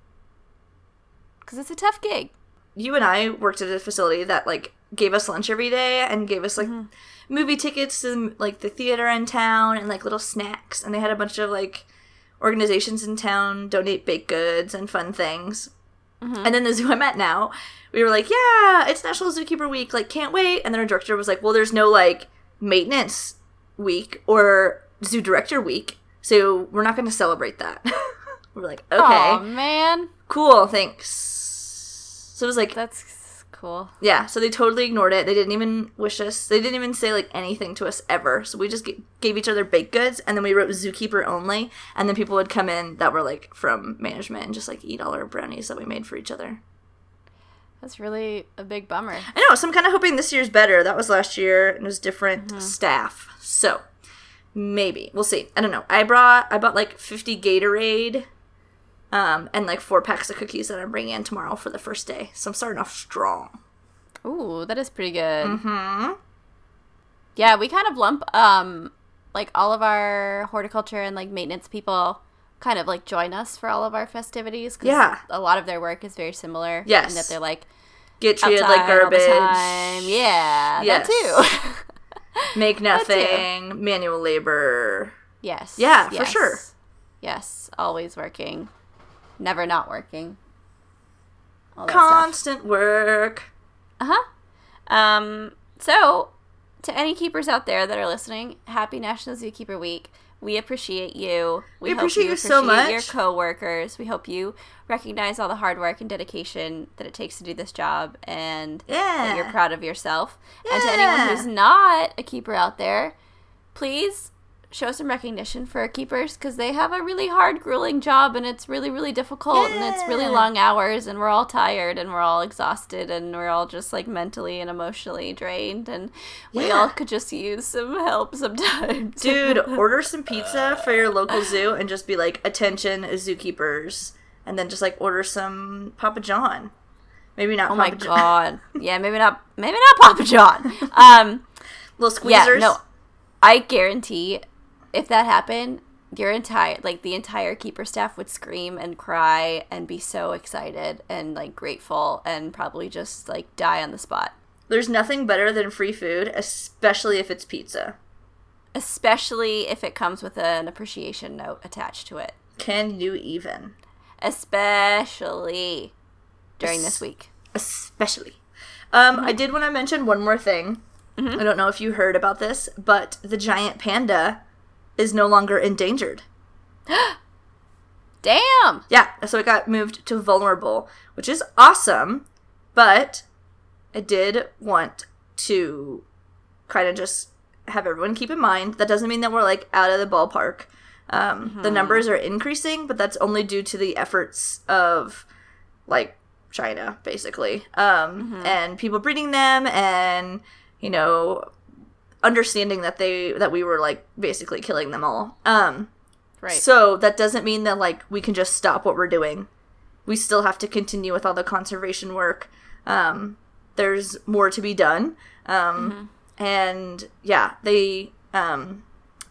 Cuz it's a tough gig. You and I worked at a facility that like gave us lunch every day and gave us like Mm-hmm. Movie tickets to like the theater in town and like little snacks and they had a bunch of like organizations in town donate baked goods and fun things. Mm-hmm. And then the zoo I'm at now, we were like, yeah, it's National Zookeeper Week, like can't wait. And then our director was like, well, there's no like maintenance week or zoo director week, so we're not going to celebrate that. we're like, okay, Oh man, cool, thanks. So it was like, that's cool. yeah, so they totally ignored it. They didn't even wish us. They didn't even say like anything to us ever. So we just g- gave each other baked goods, and then we wrote zookeeper only. And then people would come in that were like from management and just like eat all our brownies that we made for each other. That's really a big bummer. I know. So I'm kind of hoping this year's better. That was last year, and it was different mm-hmm. staff. So maybe we'll see. I don't know. I brought I bought like 50 Gatorade. Um, and like four packs of cookies that I'm bringing in tomorrow for the first day. So I'm starting off strong. Ooh, that is pretty good. Hmm. Yeah, we kind of lump um like all of our horticulture and like maintenance people kind of like join us for all of our festivities. 'cause Yeah. a lot of their work is very similar. Yes. and that they're like Get treated like garbage. all the time. Yeah, Yes. that too. Make too. nothing. Manual labor. yes. Yeah, for sure. Yes, always working, never not working. That stuff. Constant work. Uh huh. Um. So, to any keepers out there that are listening, happy National Zookeeper Week. We appreciate you. We hope appreciate you so much. Your coworkers. We hope you recognize all the hard work and dedication that it takes to do this job, and that you're proud of yourself. And to anyone who's not a keeper out there, please show some recognition for our keepers because they have a really hard, grueling job, and it's really, really difficult, and it's really long hours, and we're all tired, and we're all exhausted, and we're all just like mentally and emotionally drained, and we Yeah. all could just use some help sometimes. Dude, order some pizza for your local zoo and just be like, attention, zookeepers. And then just like order some Papa John. Maybe not Oh my Papa John. god! Yeah, maybe not. Maybe not Papa John. Um, Little squeezers. yeah, no. I guarantee, if that happened, your entire like the entire keeper staff would scream and cry and be so excited and like grateful and probably just like die on the spot. There's nothing better than free food, especially if it's pizza. Especially if it comes with an appreciation note attached to it. Can you even? Especially during this week. especially. Um, I did want to mention one more thing. I don't know if you heard about this, but the giant panda is no longer endangered. Damn! Yeah, so it got moved to vulnerable, which is awesome, but I did want to kind of just have everyone keep in mind that doesn't mean that we're like out of the ballpark. Um, The numbers are increasing, but that's only due to the efforts of like China, basically, um, and people breeding them, and you know, understanding that they that we were like basically killing them all. Um, Right. so that doesn't mean that like we can just stop what we're doing. We still have to continue with all the conservation work. Um, there's more to be done. Um, And yeah, they. Um,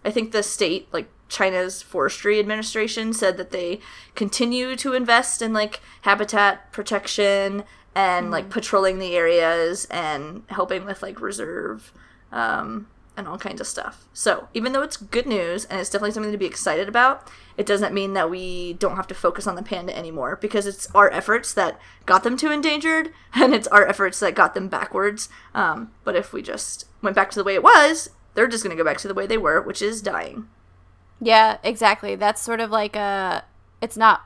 I think the state, like China's forestry administration, said that they continue to invest in like habitat protection and like patrolling the areas and helping with like reserve um, and all kinds of stuff. So even though it's good news and it's definitely something to be excited about, it doesn't mean that we don't have to focus on the panda anymore because it's our efforts that got them to endangered and it's our efforts that got them backwards. Um, but if we just went back to the way it was, they're just going to go back to the way they were, which is dying. Yeah, exactly. That's sort of like a it's not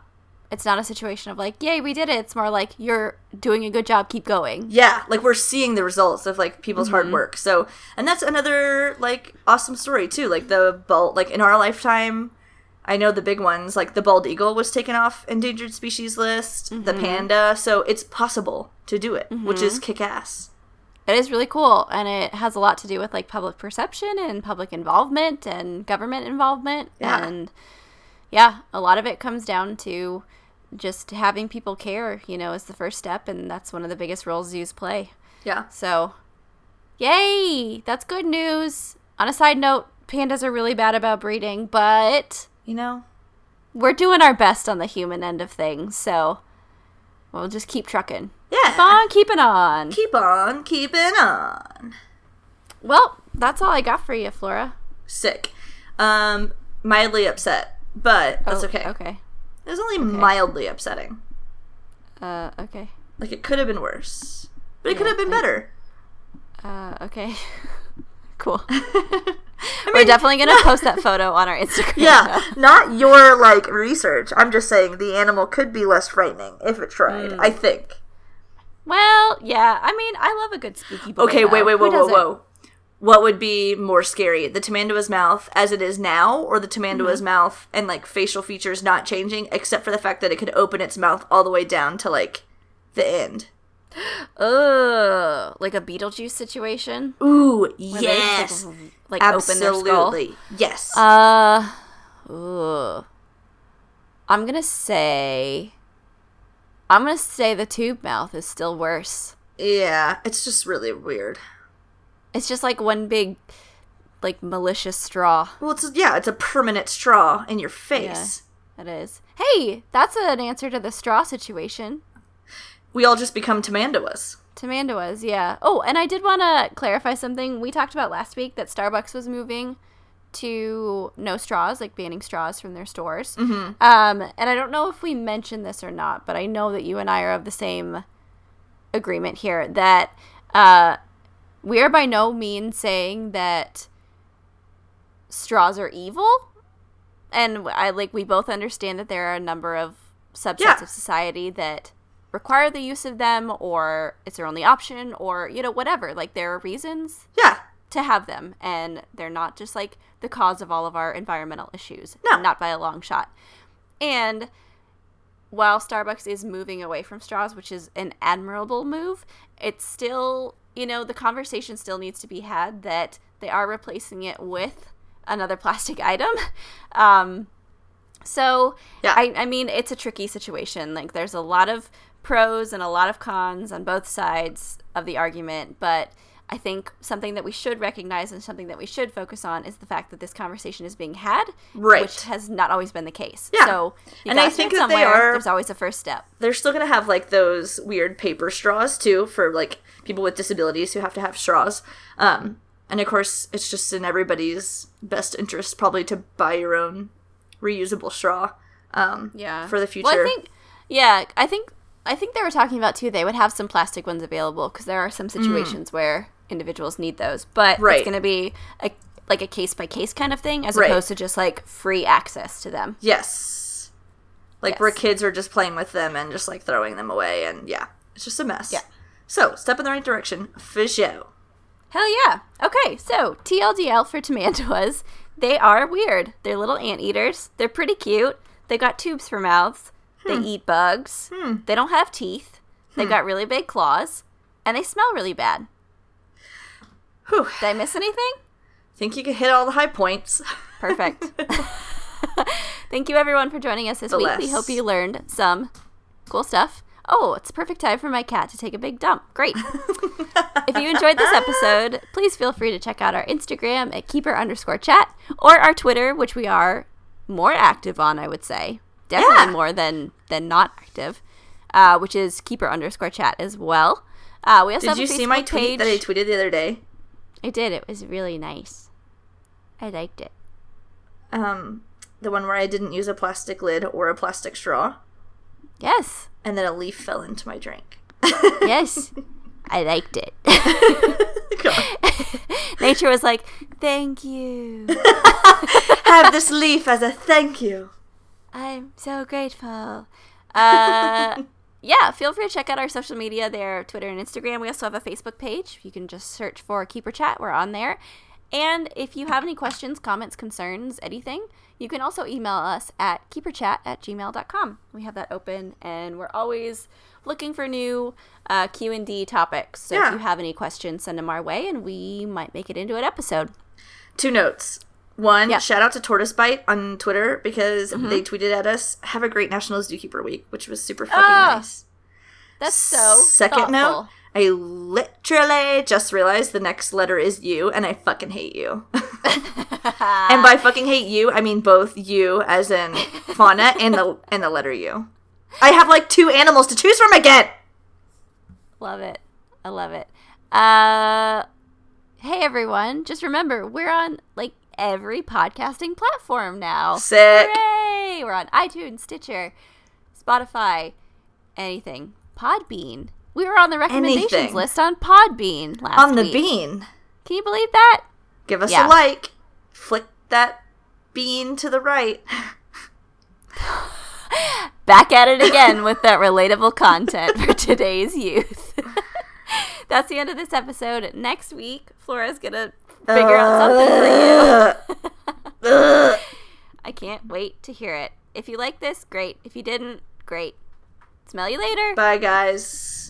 it's not a situation of like, "Yay, we did it." It's more like you're doing a good job, keep going. Yeah, like we're seeing the results of like people's hard mm-hmm. work. So, and that's another like awesome story too. Like the bald, like in our lifetime, I know the big ones. Like the bald eagle was taken off endangered species list. The mm-hmm. panda. So it's possible to do it, which is mm-hmm. kick ass. It is really cool, and it has a lot to do with like public perception and public involvement and government involvement. Yeah. And yeah, a lot of it comes down to just having people care, you know, is the first step, and that's one of the biggest roles zoos play. Yeah. So, yay! That's good news. On a side note, pandas are really bad about breeding, but You know? we're doing our best on the human end of things, so we'll just keep trucking. Yeah. Keep on keeping on. Keep on keeping on. Well, that's all I got for you, Flora. Sick. Um, mildly upset, but that's Oh, okay. Okay. It was only mildly upsetting. Uh, okay. Like it could have been worse, but it could have been I- better. Uh, okay. cool. I We're definitely gonna post that photo on our Instagram. yeah, not your like research. I'm just saying the animal could be less frightening if it tried. Mm. I think. Well, yeah. I mean, I love a good spooky boy. Okay, wait, though. wait, Who whoa, whoa, doesn't? whoa. What would be more scary, the Tamandua's mouth as it is now, or the Tamandua's Mm-hmm. mouth and like facial features not changing, except for the fact that it could open its mouth all the way down to like the end? Ugh, like a Beetlejuice situation. Ooh, where they yes, Like, like open their skull. absolutely, yes. Uh, ugh. I'm gonna say. I'm gonna say the tube mouth is still worse. yeah, it's just really weird. It's just like one big, like malicious straw. Well, it's yeah, it's a permanent straw in your face. It is. Hey, that's an answer to the straw situation. We all just become Tamanduas. Tamanduas, yeah. Oh, and I did want to clarify something. We talked about last week that Starbucks was moving to no straws, like banning straws from their stores. Mm-hmm. Um, and I don't know if we mentioned this or not, but I know that you and I are of the same agreement here that uh, we are by no means saying that straws are evil. And I like we both understand that there are a number of subsets Yeah. of society that require the use of them or it's their only option or you know whatever like there are reasons Yeah, to have them and they're not just like the cause of all of our environmental issues No. not by a long shot and while starbucks is moving away from straws which is an admirable move it's still you know the conversation still needs to be had that they are replacing it with another plastic item um so Yeah. I, I mean it's a tricky situation like there's a lot of pros and a lot of cons on both sides of the argument but i think something that we should recognize and something that we should focus on is the fact that this conversation is being had Right. which has not always been the case Yeah. so And I think that they are- there's always a first step they're still gonna have like those weird paper straws too for like people with disabilities who have to have straws. Um, and of course, it's just in everybody's best interest probably to buy your own reusable straw. Um, yeah for the future. well i think yeah i think i think they were talking about too they would have some plastic ones available because there are some situations where individuals need those but. Right. it's going to be a, like a case by case kind of thing as Right. opposed to just like free access to them Yes. Like where Yes. kids are just playing with them and just like throwing them away, and yeah, it's just a mess. Yeah. So step in the right direction for show. Hell yeah. Okay, so TLDL for tamanduas. They are weird. They're little anteaters. They're pretty cute. They got tubes for mouths. They hmm. eat bugs. Hmm. They don't have teeth. They hmm. got really big claws. And they smell really bad. Whew. Did I miss anything? Think you could hit all the high points. Perfect. Thank you everyone for joining us this The week. less. We hope you learned some cool stuff. Oh, it's a perfect time for my cat to take a big dump. Great. if you enjoyed this episode, please feel free to check out our Instagram at keeper underscore chat or our Twitter, which we are more active on, I would say. Definitely Yeah. more than than not active, uh, which is keeper underscore chat as well. Uh, we also Did have you a see my tweet page. that I tweeted the other day? I did. It was really nice. I liked it. Um, the one where I didn't use a plastic lid or a plastic straw, Yes. and then a leaf fell into my drink. Yes. I liked it. Nature was like, "Thank you. Have this leaf as a thank you. I'm so grateful." Uh, yeah, feel free to check out our social media there, Twitter and Instagram. We also have a Facebook page. You can just search for Keeper Chat. We're on there. And if you have any questions, comments, concerns, anything, you can also email us at keeperchat at gmail.com. We have that open, and we're always looking for new uh, Q&D topics. So Yeah. if you have any questions, send them our way, and we might make it into an episode. Two notes. One, Yeah. shout out to Tortoise Bite on Twitter because Mm-hmm. they tweeted at us, "Have a great National Zookeeper Week," which was super fucking Ah, nice. That's so Second note. I literally just realized the next letter is you, and I fucking hate you. and by fucking hate you, I mean both you, as in fauna, and the and the letter U. I have like two animals to choose from again. Love it. I love it. Uh hey everyone, just remember we're on like every podcasting platform now. Sick. Hooray! We're on iTunes, Stitcher, Spotify, anything. Podbean. We were on the recommendations Anything. list on Podbean last week. On the week. bean, Can you believe that? give us Yeah. a like. Flick that bean to the right. Back at it again with that relatable content for today's youth. That's the end of this episode. Next week, Flora's gonna figure out something for you. I can't wait to hear it. If you like this, great. If you didn't, great. Smell you later. Bye, guys.